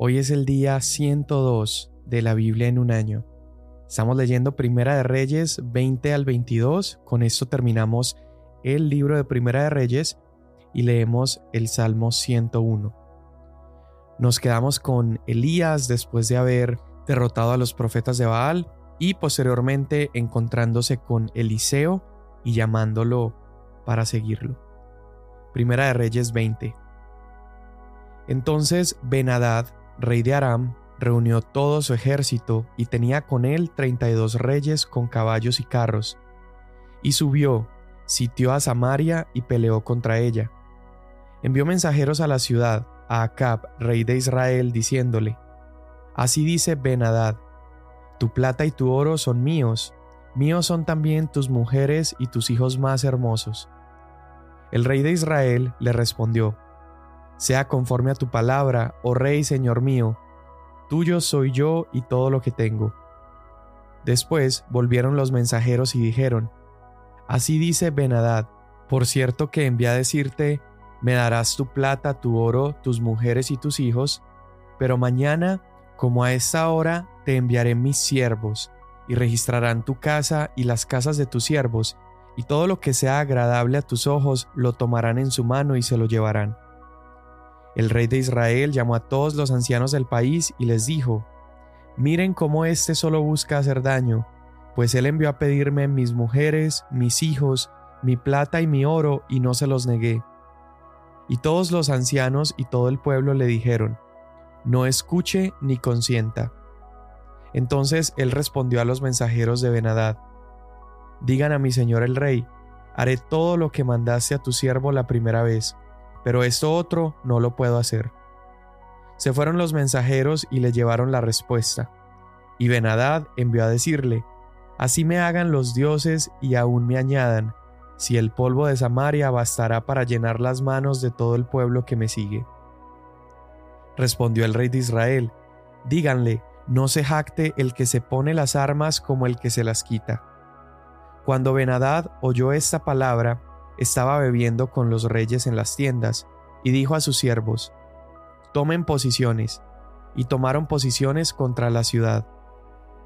Hoy es el día 102 de la Biblia en un año. Estamos leyendo Primera de Reyes 20 al 22. Con esto terminamos el libro de Primera de Reyes y leemos el Salmo 101. Nos quedamos con Elías después de haber derrotado a los profetas de Baal y posteriormente encontrándose con Eliseo y llamándolo para seguirlo. Primera de Reyes 20. Entonces Benadad, rey de Aram, reunió todo su ejército y tenía con él treinta y dos reyes con caballos y carros. Y subió, sitió a Samaria y peleó contra ella. Envió mensajeros a la ciudad, a Acab, rey de Israel, diciéndole, Así dice Benadad, tu plata y tu oro son míos, míos son también tus mujeres y tus hijos más hermosos. El rey de Israel le respondió, sea conforme a tu palabra, oh Rey Señor mío, tuyo soy yo y todo lo que tengo. Después volvieron los mensajeros y dijeron, Así dice Benadad, por cierto que envía a decirte, me darás tu plata, tu oro, tus mujeres y tus hijos, pero mañana, como a esta hora, te enviaré mis siervos, y registrarán tu casa y las casas de tus siervos, y todo lo que sea agradable a tus ojos lo tomarán en su mano y se lo llevarán. El rey de Israel llamó a todos los ancianos del país y les dijo, Miren cómo éste solo busca hacer daño, pues él envió a pedirme mis mujeres, mis hijos, mi plata y mi oro, y no se los negué. Y todos los ancianos y todo el pueblo le dijeron, No escuche ni consienta. Entonces él respondió a los mensajeros de Benadad, Digan a mi señor el rey, haré todo lo que mandaste a tu siervo la primera vez pero esto otro no lo puedo hacer. Se fueron los mensajeros y le llevaron la respuesta. Y Benadad envió a decirle, Así me hagan los dioses y aún me añadan, si el polvo de Samaria bastará para llenar las manos de todo el pueblo que me sigue. Respondió el rey de Israel, Díganle, no se jacte el que se pone las armas como el que se las quita. Cuando Benadad oyó esta palabra, estaba bebiendo con los reyes en las tiendas, y dijo a sus siervos, Tomen posiciones, y tomaron posiciones contra la ciudad.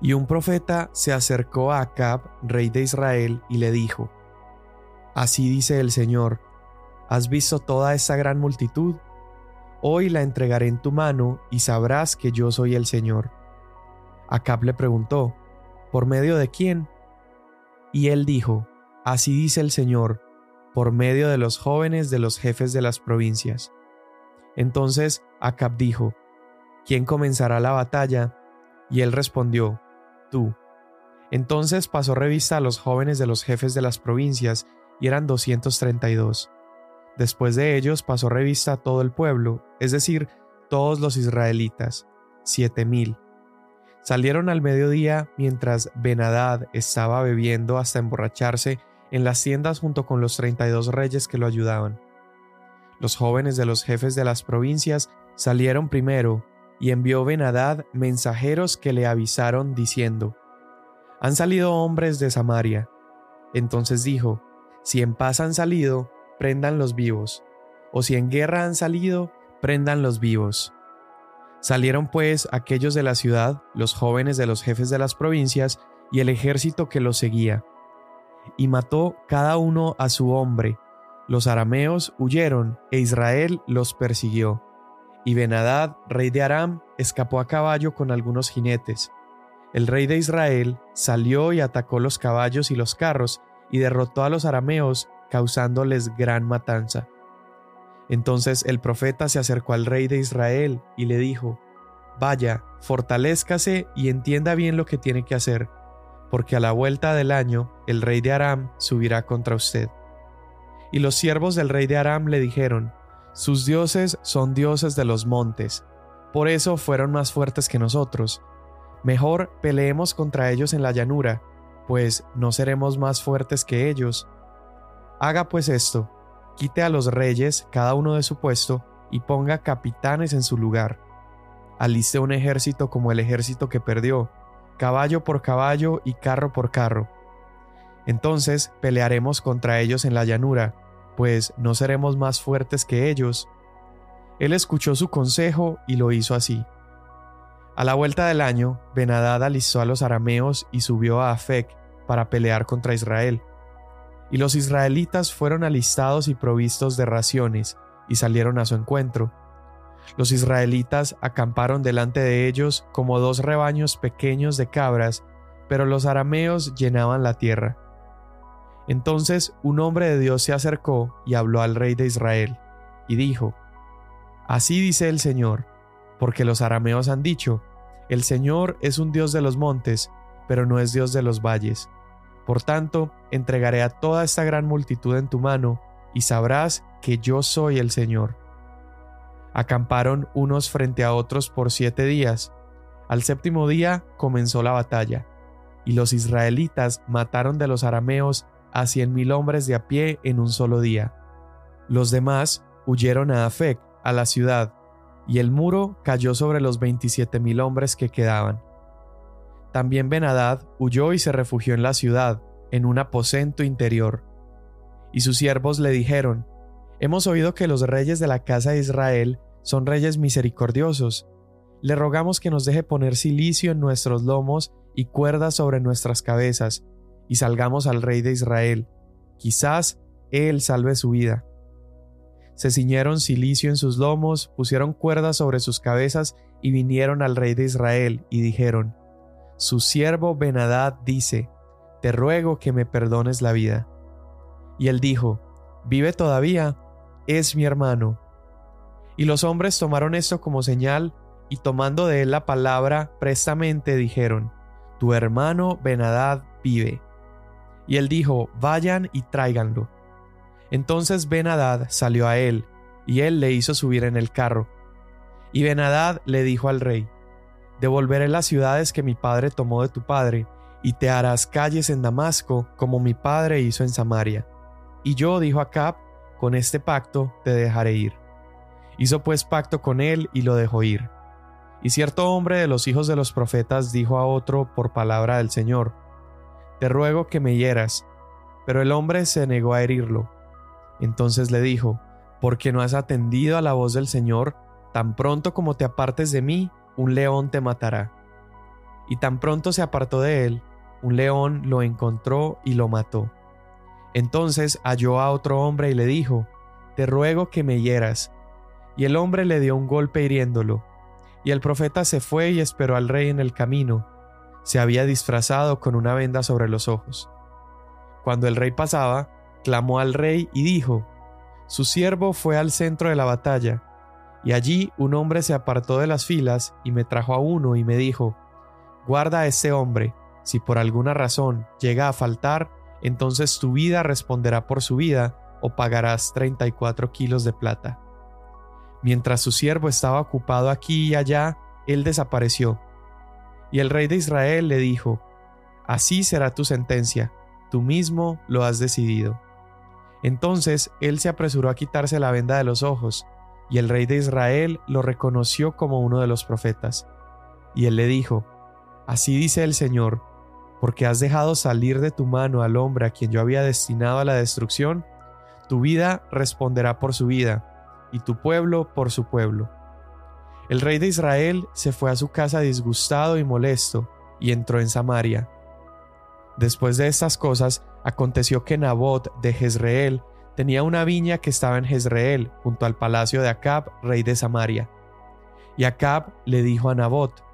Y un profeta se acercó a Acab, rey de Israel, y le dijo, Así dice el Señor, ¿has visto toda esta gran multitud? Hoy la entregaré en tu mano y sabrás que yo soy el Señor. Acab le preguntó, ¿por medio de quién? Y él dijo, Así dice el Señor, por medio de los jóvenes de los jefes de las provincias. Entonces Acab dijo, ¿quién comenzará la batalla? Y él respondió, tú. Entonces pasó revista a los jóvenes de los jefes de las provincias, y eran 232. Después de ellos pasó revista a todo el pueblo, es decir, todos los israelitas, siete mil. Salieron al mediodía mientras Benadad estaba bebiendo hasta emborracharse en las tiendas junto con los 32 reyes que lo ayudaban. Los jóvenes de los jefes de las provincias salieron primero, y envió Benadad mensajeros que le avisaron diciendo, Han salido hombres de Samaria. Entonces dijo, Si en paz han salido, prendan los vivos, o si en guerra han salido, prendan los vivos. Salieron pues aquellos de la ciudad, los jóvenes de los jefes de las provincias, y el ejército que los seguía y mató cada uno a su hombre. Los arameos huyeron e Israel los persiguió. Y Benadad, rey de Aram, escapó a caballo con algunos jinetes. El rey de Israel salió y atacó los caballos y los carros y derrotó a los arameos, causándoles gran matanza. Entonces el profeta se acercó al rey de Israel y le dijo, Vaya, fortalézcase y entienda bien lo que tiene que hacer porque a la vuelta del año el rey de Aram subirá contra usted. Y los siervos del rey de Aram le dijeron, Sus dioses son dioses de los montes, por eso fueron más fuertes que nosotros. Mejor peleemos contra ellos en la llanura, pues no seremos más fuertes que ellos. Haga pues esto, quite a los reyes cada uno de su puesto y ponga capitanes en su lugar. Aliste un ejército como el ejército que perdió, caballo por caballo y carro por carro. Entonces pelearemos contra ellos en la llanura, pues no seremos más fuertes que ellos. Él escuchó su consejo y lo hizo así. A la vuelta del año, Benadad alistó a los arameos y subió a Afec para pelear contra Israel. Y los israelitas fueron alistados y provistos de raciones, y salieron a su encuentro. Los israelitas acamparon delante de ellos como dos rebaños pequeños de cabras, pero los arameos llenaban la tierra. Entonces un hombre de Dios se acercó y habló al rey de Israel, y dijo, Así dice el Señor, porque los arameos han dicho, El Señor es un Dios de los montes, pero no es Dios de los valles. Por tanto, entregaré a toda esta gran multitud en tu mano, y sabrás que yo soy el Señor. Acamparon unos frente a otros por siete días. Al séptimo día comenzó la batalla, y los israelitas mataron de los arameos a cien mil hombres de a pie en un solo día. Los demás huyeron a Afec, a la ciudad, y el muro cayó sobre los veintisiete mil hombres que quedaban. También Benadad huyó y se refugió en la ciudad, en un aposento interior. Y sus siervos le dijeron, Hemos oído que los reyes de la casa de Israel son reyes misericordiosos. Le rogamos que nos deje poner silicio en nuestros lomos y cuerdas sobre nuestras cabezas, y salgamos al rey de Israel. Quizás él salve su vida. Se ciñeron silicio en sus lomos, pusieron cuerdas sobre sus cabezas y vinieron al rey de Israel y dijeron, Su siervo Benadad dice, Te ruego que me perdones la vida. Y él dijo, ¿Vive todavía? Es mi hermano. Y los hombres tomaron esto como señal, y tomando de él la palabra prestamente dijeron, Tu hermano Benadad vive. Y él dijo, Vayan y tráiganlo. Entonces Benadad salió a él, y él le hizo subir en el carro. Y Benadad le dijo al rey, Devolveré las ciudades que mi padre tomó de tu padre, y te harás calles en Damasco, como mi padre hizo en Samaria. Y yo, dijo Acab, con este pacto te dejaré ir. Hizo pues pacto con él y lo dejó ir. Y cierto hombre de los hijos de los profetas dijo a otro por palabra del Señor, Te ruego que me hieras. Pero el hombre se negó a herirlo. Entonces le dijo, Porque no has atendido a la voz del Señor, tan pronto como te apartes de mí, un león te matará. Y tan pronto se apartó de él, un león lo encontró y lo mató. Entonces halló a otro hombre y le dijo, Te ruego que me hieras. Y el hombre le dio un golpe hiriéndolo. Y el profeta se fue y esperó al rey en el camino. Se había disfrazado con una venda sobre los ojos. Cuando el rey pasaba, clamó al rey y dijo, Su siervo fue al centro de la batalla, y allí un hombre se apartó de las filas y me trajo a uno y me dijo, Guarda a ese hombre, si por alguna razón llega a faltar, entonces tu vida responderá por su vida o pagarás 34 kilos de plata. Mientras su siervo estaba ocupado aquí y allá, él desapareció. Y el rey de Israel le dijo, Así será tu sentencia, tú mismo lo has decidido. Entonces él se apresuró a quitarse la venda de los ojos, y el rey de Israel lo reconoció como uno de los profetas. Y él le dijo, Así dice el Señor, porque has dejado salir de tu mano al hombre a quien yo había destinado a la destrucción, tu vida responderá por su vida, y tu pueblo por su pueblo. El rey de Israel se fue a su casa disgustado y molesto, y entró en Samaria. Después de estas cosas, aconteció que Nabot de Jezreel tenía una viña que estaba en Jezreel, junto al palacio de Acab, rey de Samaria. Y Acab le dijo a Nabot,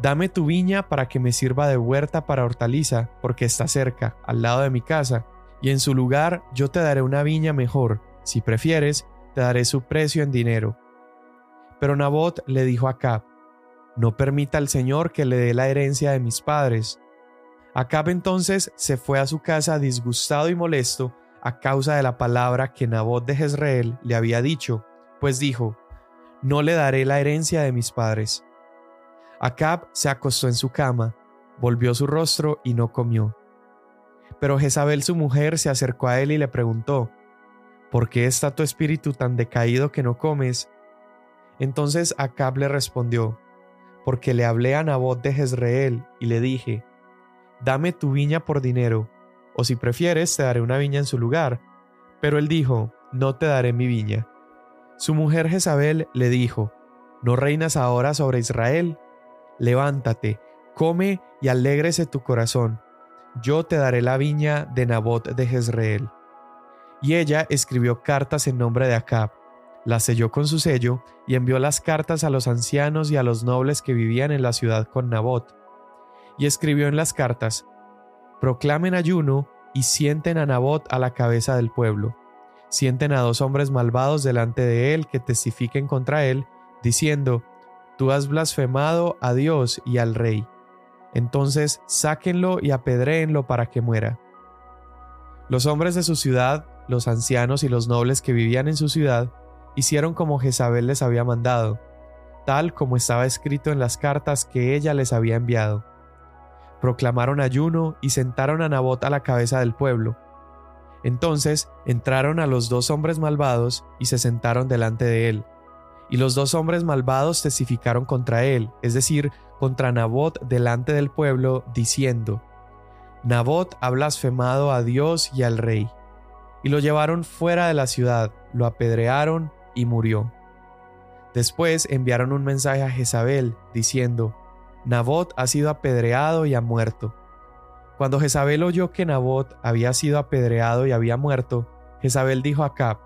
Dame tu viña para que me sirva de huerta para hortaliza, porque está cerca, al lado de mi casa, y en su lugar yo te daré una viña mejor, si prefieres, te daré su precio en dinero. Pero Nabot le dijo a Acab, No permita al Señor que le dé la herencia de mis padres. Acab entonces se fue a su casa disgustado y molesto a causa de la palabra que Nabot de Jezreel le había dicho, pues dijo, No le daré la herencia de mis padres. Acab se acostó en su cama, volvió su rostro y no comió. Pero Jezabel su mujer se acercó a él y le preguntó, ¿Por qué está tu espíritu tan decaído que no comes? Entonces Acab le respondió, Porque le hablé a Nabot de Jezreel y le dije, Dame tu viña por dinero, o si prefieres te daré una viña en su lugar. Pero él dijo, No te daré mi viña. Su mujer Jezabel le dijo, ¿No reinas ahora sobre Israel? Levántate, come y alégrese tu corazón, yo te daré la viña de Nabot de Jezreel. Y ella escribió cartas en nombre de Acab, las selló con su sello y envió las cartas a los ancianos y a los nobles que vivían en la ciudad con Nabot. Y escribió en las cartas, proclamen ayuno y sienten a Nabot a la cabeza del pueblo. Sienten a dos hombres malvados delante de él que testifiquen contra él, diciendo, Tú has blasfemado a Dios y al rey. Entonces sáquenlo y apedréenlo para que muera. Los hombres de su ciudad, los ancianos y los nobles que vivían en su ciudad, hicieron como Jezabel les había mandado, tal como estaba escrito en las cartas que ella les había enviado. Proclamaron ayuno y sentaron a Nabot a la cabeza del pueblo. Entonces entraron a los dos hombres malvados y se sentaron delante de él. Y los dos hombres malvados testificaron contra él, es decir, contra Nabot delante del pueblo, diciendo, Nabot ha blasfemado a Dios y al rey. Y lo llevaron fuera de la ciudad, lo apedrearon y murió. Después enviaron un mensaje a Jezabel, diciendo, Nabot ha sido apedreado y ha muerto. Cuando Jezabel oyó que Nabot había sido apedreado y había muerto, Jezabel dijo a Cap,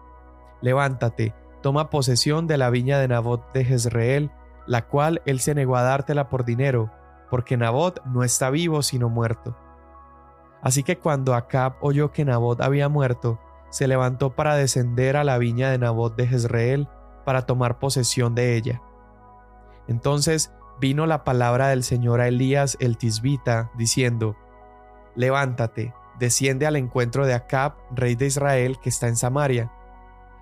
Levántate, toma posesión de la viña de Nabot de Jezreel la cual él se negó a dártela por dinero, porque Nabot no está vivo sino muerto. Así que cuando Acab oyó que Nabot había muerto, se levantó para descender a la viña de Nabot de Jezreel para tomar posesión de ella. Entonces vino la palabra del Señor a Elías el tisbita, diciendo, Levántate, desciende al encuentro de Acab, rey de Israel, que está en Samaria.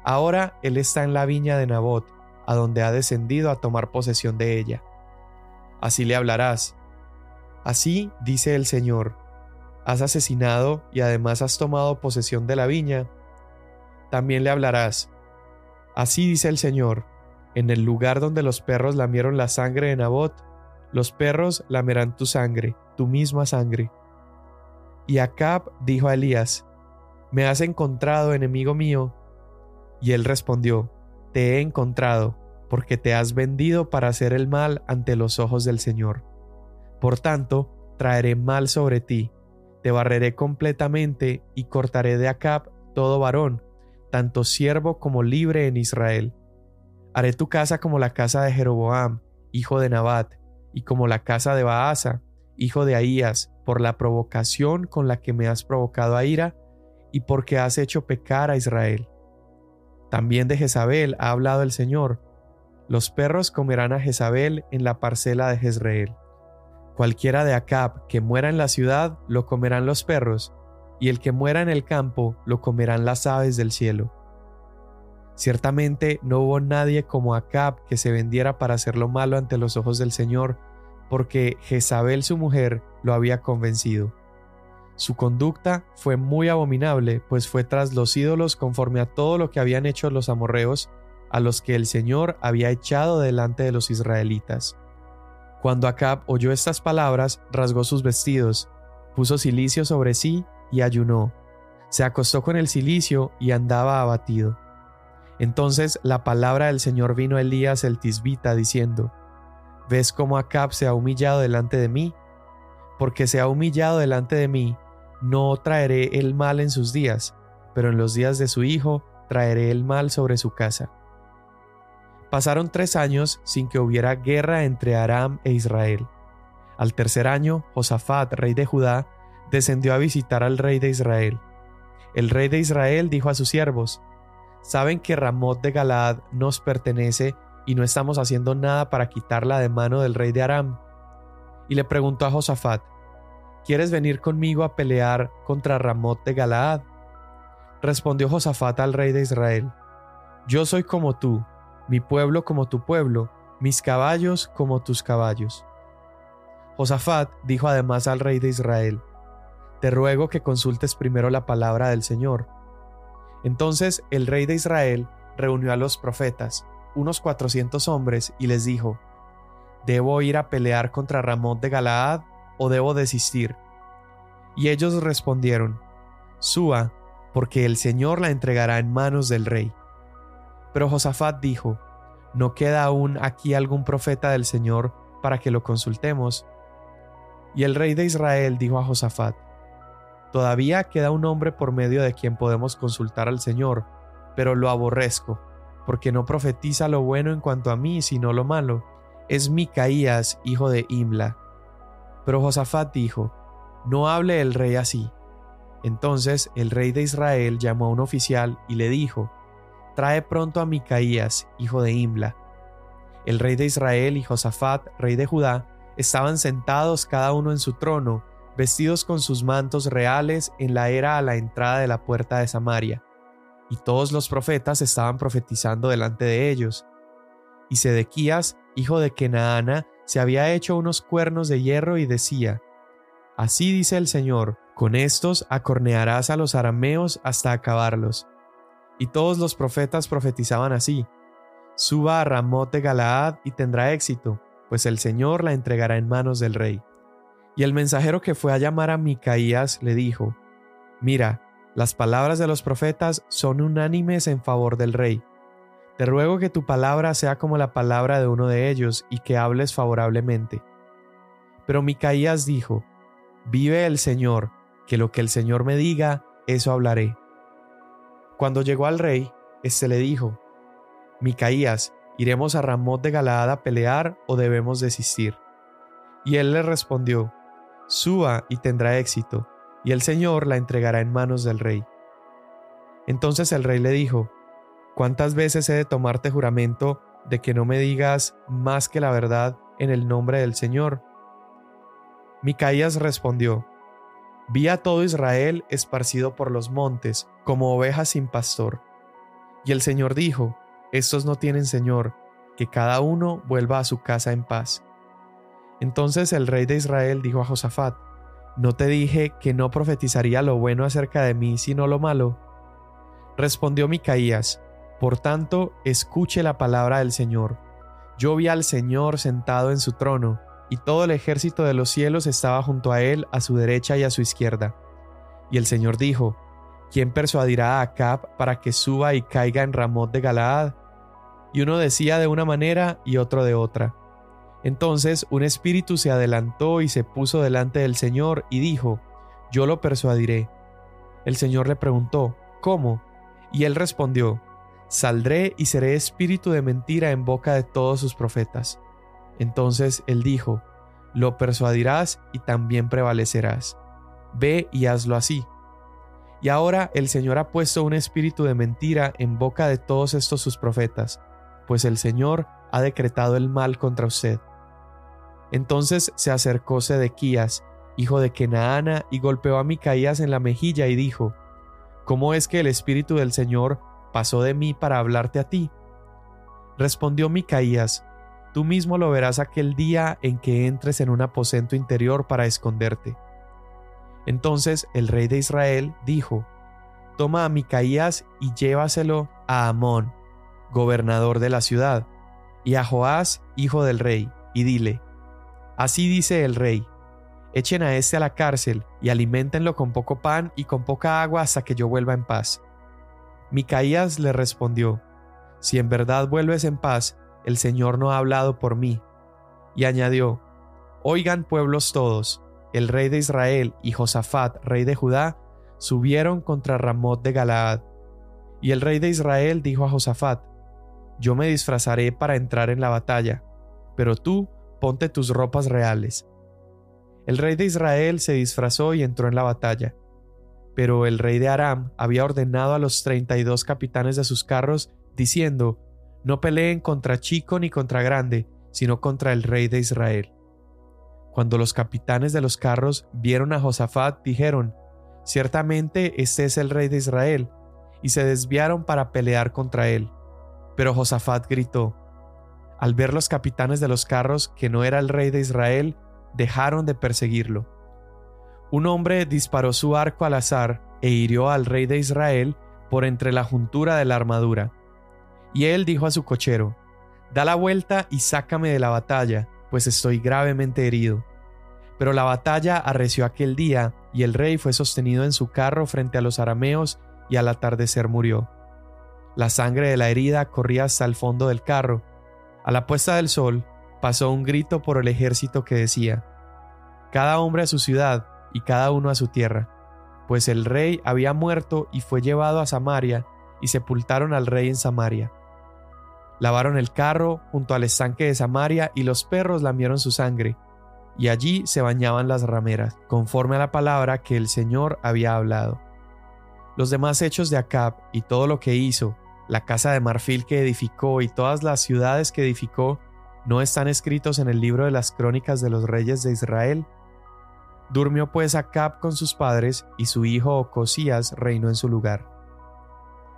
Ahora él está en la viña de Nabot, a donde ha descendido a tomar posesión de ella. Así le hablarás. Así dice el Señor, has asesinado y además has tomado posesión de la viña. También le hablarás. Así dice el Señor, en el lugar donde los perros lamieron la sangre de Nabot, los perros lamerán tu sangre, tu misma sangre. Y Acab dijo a Elías, ¿Me has encontrado, enemigo mío? Y él respondió, te he encontrado, porque te has vendido para hacer el mal ante los ojos del Señor. Por tanto, traeré mal sobre ti, te barreré completamente y cortaré de Acab todo varón, tanto siervo como libre en Israel. Haré tu casa como la casa de Jeroboam, hijo de Nabat, y como la casa de Baasa, hijo de Ahías, por la provocación con la que me has provocado a ira, y porque has hecho pecar a Israel. También de Jezabel ha hablado el Señor. Los perros comerán a Jezabel en la parcela de Jezreel. Cualquiera de Acab que muera en la ciudad lo comerán los perros, y el que muera en el campo lo comerán las aves del cielo. Ciertamente no hubo nadie como Acab que se vendiera para hacer lo malo ante los ojos del Señor, porque Jezabel su mujer lo había convencido. Su conducta fue muy abominable, pues fue tras los ídolos conforme a todo lo que habían hecho los amorreos, a los que el Señor había echado delante de los israelitas. Cuando Acab oyó estas palabras, rasgó sus vestidos, puso cilicio sobre sí y ayunó. Se acostó con el cilicio y andaba abatido. Entonces la palabra del Señor vino a Elías el tisbita diciendo, ¿Ves cómo Acab se ha humillado delante de mí? Porque se ha humillado delante de mí, no traeré el mal en sus días, pero en los días de su hijo traeré el mal sobre su casa. Pasaron tres años sin que hubiera guerra entre Aram e Israel. Al tercer año, Josafat, rey de Judá, descendió a visitar al rey de Israel. El rey de Israel dijo a sus siervos, ¿Saben que Ramot de Galaad nos pertenece y no estamos haciendo nada para quitarla de mano del rey de Aram? Y le preguntó a Josafat, ¿Quieres venir conmigo a pelear contra Ramot de Galaad? Respondió Josafat al rey de Israel, Yo soy como tú, mi pueblo como tu pueblo, mis caballos como tus caballos. Josafat dijo además al rey de Israel, Te ruego que consultes primero la palabra del Señor. Entonces el rey de Israel reunió a los profetas, unos cuatrocientos hombres, y les dijo, ¿Debo ir a pelear contra Ramot de Galaad o debo desistir? Y ellos respondieron, Suba, porque el Señor la entregará en manos del rey. Pero Josafat dijo, ¿no queda aún aquí algún profeta del Señor para que lo consultemos. Y el rey de Israel dijo a Josafat, Todavía queda un hombre por medio de quien podemos consultar al Señor, pero lo aborrezco, porque no profetiza lo bueno en cuanto a mí, sino lo malo. Es Micaías, hijo de Imla. Pero Josafat dijo, No hable el rey así. Entonces el rey de Israel llamó a un oficial y le dijo, Trae pronto a Micaías, hijo de Imla. El rey de Israel y Josafat, rey de Judá, estaban sentados cada uno en su trono, vestidos con sus mantos reales en la era a la entrada de la puerta de Samaria y todos los profetas estaban profetizando delante de ellos. Y Sedequías, hijo de Kenaana, se había hecho unos cuernos de hierro y decía, Así dice el Señor, con estos acornearás a los arameos hasta acabarlos. Y todos los profetas profetizaban así, Suba a Ramot de Galaad y tendrá éxito, pues el Señor la entregará en manos del rey. Y el mensajero que fue a llamar a Micaías le dijo, Mira, las palabras de los profetas son unánimes en favor del rey. Te ruego que tu palabra sea como la palabra de uno de ellos y que hables favorablemente. Pero Micaías dijo, Vive el Señor, que lo que el Señor me diga, eso hablaré. Cuando llegó al rey, éste le dijo, Micaías, ¿iremos a Ramot de Galaad a pelear o debemos desistir? Y él le respondió, Suba y tendrá éxito, y el Señor la entregará en manos del rey. Entonces el rey le dijo, ¿Cuántas veces he de tomarte juramento de que no me digas más que la verdad en el nombre del Señor? Micaías respondió, Vi a todo Israel esparcido por los montes, como ovejas sin pastor. Y el Señor dijo, Estos no tienen Señor, que cada uno vuelva a su casa en paz. Entonces el rey de Israel dijo a Josafat, ¿No te dije que no profetizaría lo bueno acerca de mí, sino lo malo? Respondió Micaías, Por tanto, escuche la palabra del Señor. Yo vi al Señor sentado en su trono, y todo el ejército de los cielos estaba junto a él, a su derecha y a su izquierda. Y el Señor dijo, ¿Quién persuadirá a Acab para que suba y caiga en Ramot de Galaad? Y uno decía de una manera y otro de otra. Entonces un espíritu se adelantó y se puso delante del Señor y dijo, Yo lo persuadiré. El Señor le preguntó, ¿Cómo? Y él respondió, Saldré y seré espíritu de mentira en boca de todos sus profetas. Entonces él dijo, Lo persuadirás y también prevalecerás. Ve y hazlo así. Y ahora el Señor ha puesto un espíritu de mentira en boca de todos estos sus profetas, pues el Señor ha decretado el mal contra usted. Entonces se acercó Sedequías, hijo de Kenaana, y golpeó a Micaías en la mejilla y dijo, ¿Cómo es que el Espíritu del Señor pasó de mí para hablarte a ti? Respondió Micaías, Tú mismo lo verás aquel día en que entres en un aposento interior para esconderte. Entonces el rey de Israel dijo, Toma a Micaías y llévaselo a Amón, gobernador de la ciudad, y a Joás, hijo del rey, y dile, Así dice el rey, echen a éste a la cárcel y aliméntenlo con poco pan y con poca agua hasta que yo vuelva en paz. Micaías le respondió, Si en verdad vuelves en paz, el Señor no ha hablado por mí. Y añadió, Oigan pueblos todos, el rey de Israel y Josafat, rey de Judá, subieron contra Ramot de Galaad. Y el rey de Israel dijo a Josafat, Yo me disfrazaré para entrar en la batalla, pero tú ponte tus ropas reales. El rey de Israel se disfrazó y entró en la batalla. Pero el rey de Aram había ordenado a los treinta y dos capitanes de sus carros, diciendo, No peleen contra chico ni contra grande, sino contra el rey de Israel. Cuando los capitanes de los carros vieron a Josafat, dijeron, Ciertamente este es el rey de Israel, y se desviaron para pelear contra él. Pero Josafat gritó, al ver los capitanes de los carros que no era el rey de Israel, dejaron de perseguirlo. Un hombre disparó su arco al azar e hirió al rey de Israel por entre la juntura de la armadura. Y él dijo a su cochero, Da la vuelta y sácame de la batalla, pues estoy gravemente herido. Pero la batalla arreció aquel día, y el rey fue sostenido en su carro frente a los arameos, y al atardecer murió. La sangre de la herida corría hasta el fondo del carro, a la puesta del sol, pasó un grito por el ejército que decía, Cada hombre a su ciudad y cada uno a su tierra, pues el rey había muerto y fue llevado a Samaria, y sepultaron al rey en Samaria. Lavaron el carro junto al estanque de Samaria y los perros lamieron su sangre, y allí se bañaban las rameras, conforme a la palabra que el Señor había hablado. Los demás hechos de Acab y todo lo que hizo, la casa de marfil que edificó y todas las ciudades que edificó, ¿no están escritos en el libro de las crónicas de los reyes de Israel? Durmió pues Acab con sus padres, y su hijo Ocosías reinó en su lugar.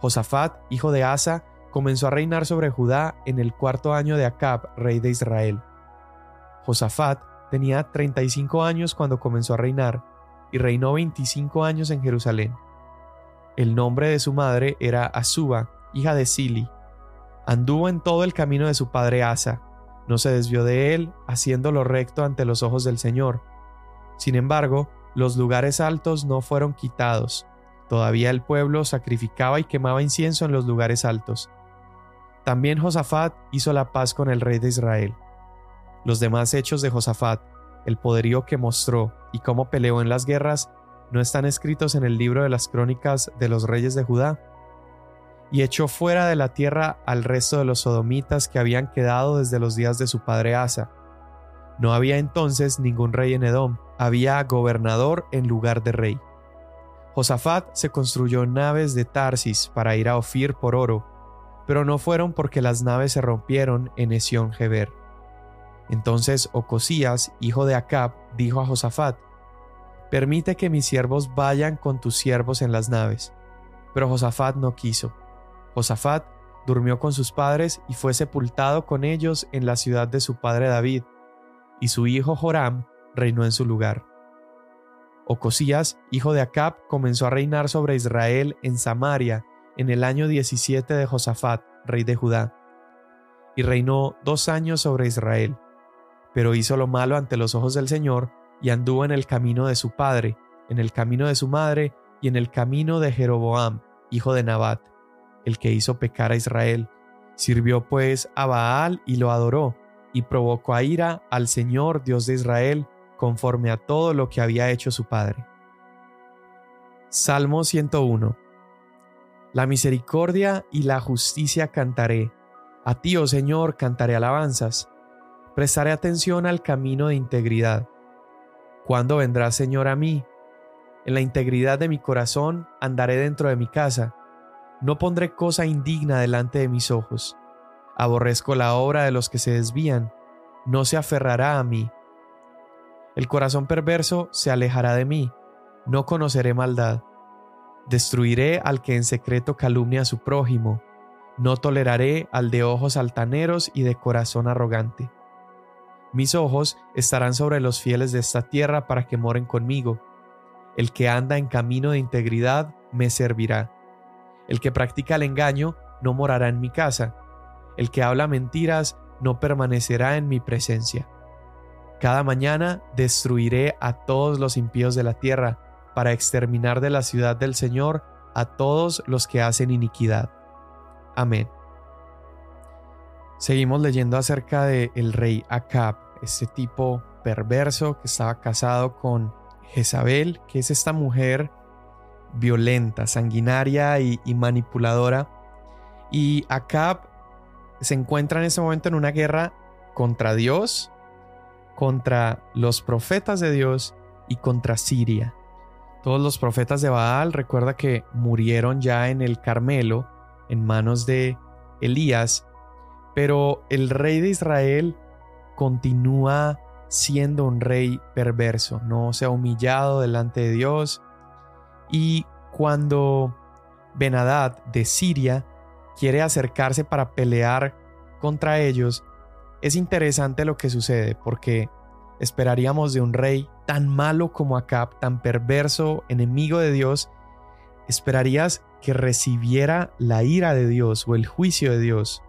Josafat, hijo de Asa, comenzó a reinar sobre Judá en el cuarto año de Acab, rey de Israel. Josafat tenía 35 años cuando comenzó a reinar, y reinó 25 años en Jerusalén. El nombre de su madre era Azuba, hija de Sili. Anduvo en todo el camino de su padre Asa, no se desvió de él, haciéndolo recto ante los ojos del Señor. Sin embargo, los lugares altos no fueron quitados. Todavía el pueblo sacrificaba y quemaba incienso en los lugares altos. También Josafat hizo la paz con el rey de Israel. Los demás hechos de Josafat, el poderío que mostró y cómo peleó en las guerras, no están escritos en el libro de las crónicas de los reyes de Judá y echó fuera de la tierra al resto de los sodomitas que habían quedado desde los días de su padre Asa. No había entonces ningún rey en Edom, había gobernador en lugar de rey. Josafat se construyó naves de Tarsis para ir a Ofir por oro, pero no fueron porque las naves se rompieron en Esión Geber. Entonces Ocosías, hijo de Acab, dijo a Josafat: Permite que mis siervos vayan con tus siervos en las naves. Pero Josafat no quiso. Josafat durmió con sus padres y fue sepultado con ellos en la ciudad de su padre David, y su hijo Joram reinó en su lugar. Ocosías, hijo de Acab, comenzó a reinar sobre Israel en Samaria en el año 17 de Josafat, rey de Judá, y reinó dos años sobre Israel, pero hizo lo malo ante los ojos del Señor y anduvo en el camino de su padre, en el camino de su madre y en el camino de Jeroboam, hijo de Nabat el que hizo pecar a Israel. Sirvió pues a Baal y lo adoró, y provocó a ira al Señor Dios de Israel, conforme a todo lo que había hecho su padre. Salmo 101 La misericordia y la justicia cantaré. A ti, oh Señor, cantaré alabanzas. Prestaré atención al camino de integridad. ¿Cuándo vendrás, Señor, a mí? En la integridad de mi corazón andaré dentro de mi casa no pondré cosa indigna delante de mis ojos. Aborrezco la obra de los que se desvían, no se aferrará a mí. El corazón perverso se alejará de mí, no conoceré maldad. Destruiré al que en secreto calumnia a su prójimo, no toleraré al de ojos altaneros y de corazón arrogante. Mis ojos estarán sobre los fieles de esta tierra para que moren conmigo. El que anda en camino de integridad me servirá. El que practica el engaño no morará en mi casa. El que habla mentiras no permanecerá en mi presencia. Cada mañana destruiré a todos los impíos de la tierra, para exterminar de la ciudad del Señor a todos los que hacen iniquidad. Amén. Seguimos leyendo acerca de el rey Acab, este tipo perverso que estaba casado con Jezabel, que es esta mujer violenta, sanguinaria y, manipuladora. Y Acab se encuentra en ese momento en una guerra contra Dios, contra los profetas de Dios y contra Siria. Todos los profetas de Baal recuerda que murieron ya en el Carmelo en manos de Elías, pero el rey de Israel continúa siendo un rey perverso, no se ha humillado delante de Dios, y cuando Benadad de Siria quiere acercarse para pelear contra ellos, es interesante lo que sucede porque esperaríamos de un rey tan malo como Acab, tan perverso, enemigo de Dios, esperarías que recibiera la ira de Dios o el juicio de Dios.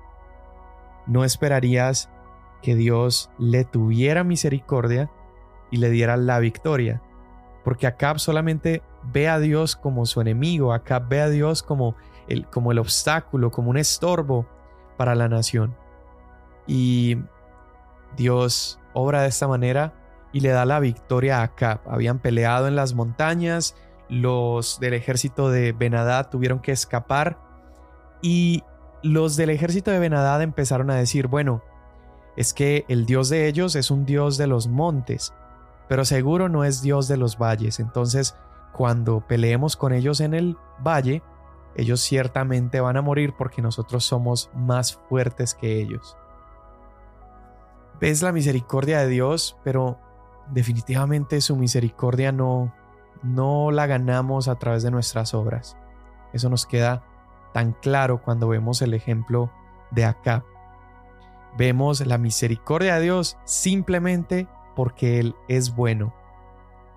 No esperarías que Dios le tuviera misericordia y le diera la victoria, porque Acab solamente ve a Dios como su enemigo, acá ve a Dios como el, como el obstáculo, como un estorbo para la nación. Y Dios obra de esta manera y le da la victoria a Acab. Habían peleado en las montañas, los del ejército de Benadad tuvieron que escapar y los del ejército de Benadad empezaron a decir, bueno, es que el Dios de ellos es un Dios de los montes, pero seguro no es Dios de los valles. Entonces, cuando peleemos con ellos en el valle, ellos ciertamente van a morir porque nosotros somos más fuertes que ellos. Ves la misericordia de Dios, pero definitivamente su misericordia no no la ganamos a través de nuestras obras. Eso nos queda tan claro cuando vemos el ejemplo de acá. Vemos la misericordia de Dios simplemente porque Él es bueno.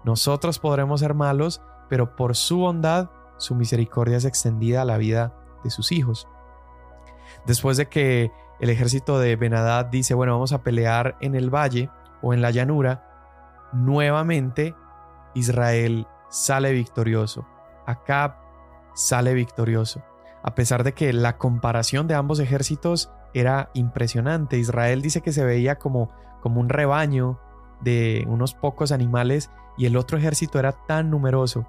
Nosotros podremos ser malos, pero por su bondad, su misericordia es extendida a la vida de sus hijos. Después de que el ejército de Benadad dice, bueno, vamos a pelear en el valle o en la llanura, nuevamente Israel sale victorioso. Acab sale victorioso. A pesar de que la comparación de ambos ejércitos era impresionante. Israel dice que se veía como, como un rebaño de unos pocos animales y el otro ejército era tan numeroso.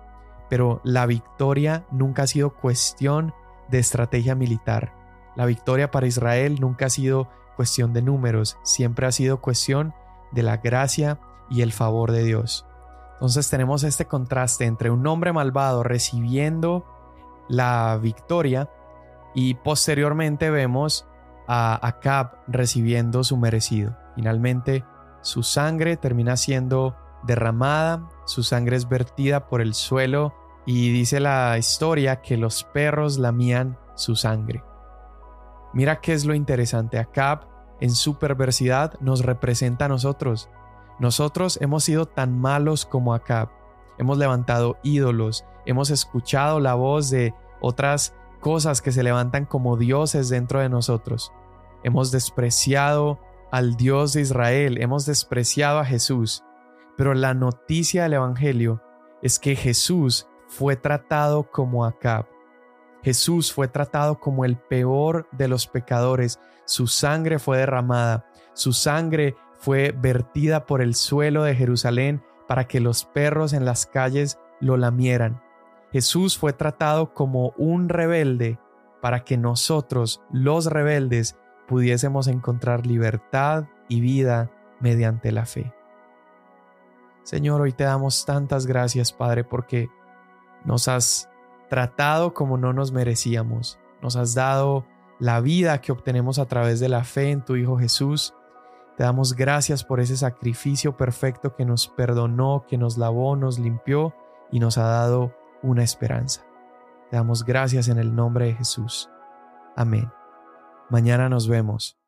Pero la victoria nunca ha sido cuestión de estrategia militar. La victoria para Israel nunca ha sido cuestión de números, siempre ha sido cuestión de la gracia y el favor de Dios. Entonces tenemos este contraste entre un hombre malvado recibiendo la victoria y posteriormente vemos a Acab recibiendo su merecido. Finalmente su sangre termina siendo derramada, su sangre es vertida por el suelo y dice la historia que los perros lamían su sangre. Mira qué es lo interesante, Acab en su perversidad nos representa a nosotros. Nosotros hemos sido tan malos como Acab. Hemos levantado ídolos, hemos escuchado la voz de otras cosas que se levantan como dioses dentro de nosotros. Hemos despreciado al Dios de Israel, hemos despreciado a Jesús. Pero la noticia del Evangelio es que Jesús fue tratado como Acab. Jesús fue tratado como el peor de los pecadores. Su sangre fue derramada. Su sangre fue vertida por el suelo de Jerusalén para que los perros en las calles lo lamieran. Jesús fue tratado como un rebelde para que nosotros, los rebeldes, pudiésemos encontrar libertad y vida mediante la fe. Señor, hoy te damos tantas gracias, Padre, porque nos has tratado como no nos merecíamos, nos has dado la vida que obtenemos a través de la fe en tu Hijo Jesús te damos gracias por ese sacrificio perfecto que nos perdonó, que nos lavó, nos limpió y nos ha dado una esperanza. Te damos gracias en el nombre de Jesús. Amén. Mañana nos vemos.